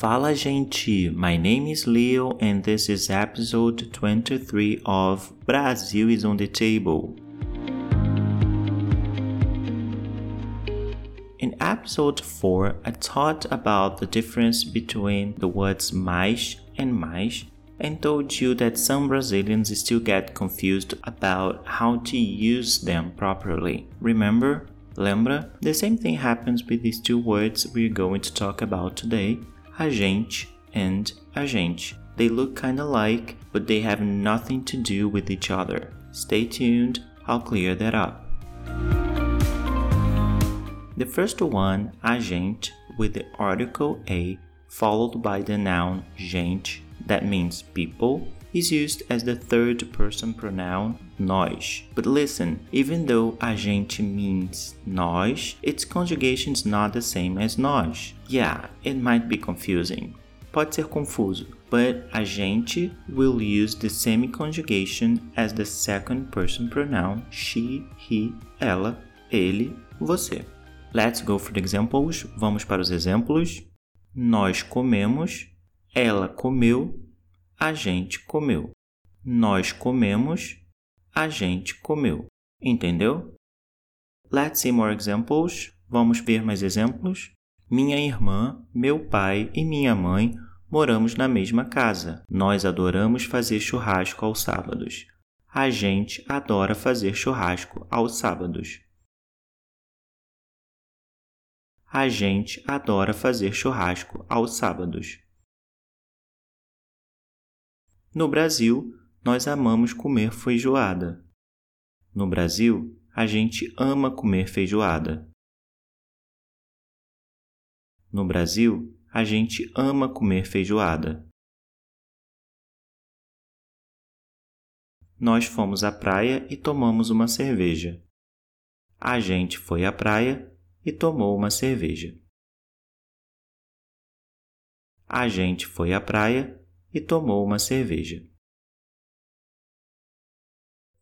Fala, gente! My name is Leo, and this is episode 23 of Brazil is on the Table. In episode 4, I talked about the difference between the words mais and mais and told you that some Brazilians still get confused about how to use them properly. Remember? Lembra? The same thing happens with these two words we're going to talk about today, a gente and a gente. They look kinda like, but they have nothing to do with each other. Stay tuned, I'll clear that up. The first one, a gente, with the article a followed by the noun gente, that means people, is used as the third person pronoun nós. But listen, even though a gente means nós, its conjugation is not the same as nós. Yeah, it might be confusing. Pode ser confuso, but a gente will use the same conjugation as the second person pronoun she, he, ela, ele, você. Let's go for the examples. Vamos para os exemplos. Nós comemos, ela comeu, a gente comeu. Nós comemos, a gente comeu. Entendeu? Let's see more examples. Vamos ver mais exemplos. Minha irmã, meu pai e minha mãe moramos na mesma casa. Nós adoramos fazer churrasco aos sábados. A gente adora fazer churrasco aos sábados. A gente adora fazer churrasco aos sábados. No Brasil, nós amamos comer feijoada. No Brasil, a gente ama comer feijoada. No Brasil, a gente ama comer feijoada. Nós fomos à praia e tomamos uma cerveja. A gente foi à praia e tomou uma cerveja. A gente foi à praia e tomou uma cerveja.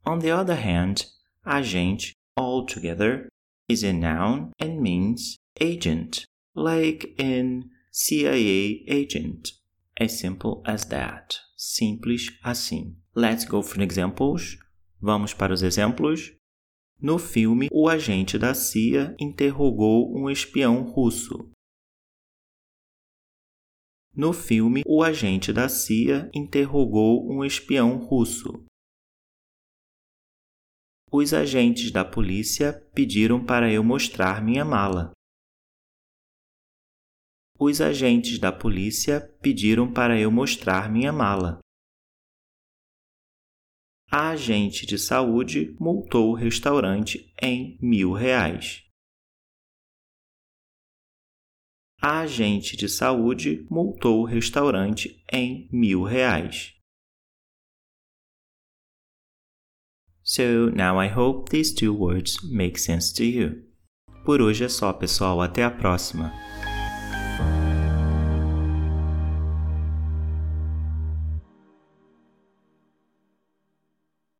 On the other hand, a gente altogether is a noun and means agent, like in CIA agent. As simple as that. Simples assim. Let's go for examples. Vamos para os exemplos. No filme, o agente da CIA interrogou um espião russo. No filme, o agente da CIA interrogou um espião russo. Os agentes da polícia pediram para eu mostrar minha mala. Os agentes da polícia pediram para eu mostrar minha mala a agente de saúde multou o restaurante em mil reais. A agente de saúde multou o restaurante em mil reais. So now I hope these two words make sense to you. Por hoje é só, pessoal. Até a próxima.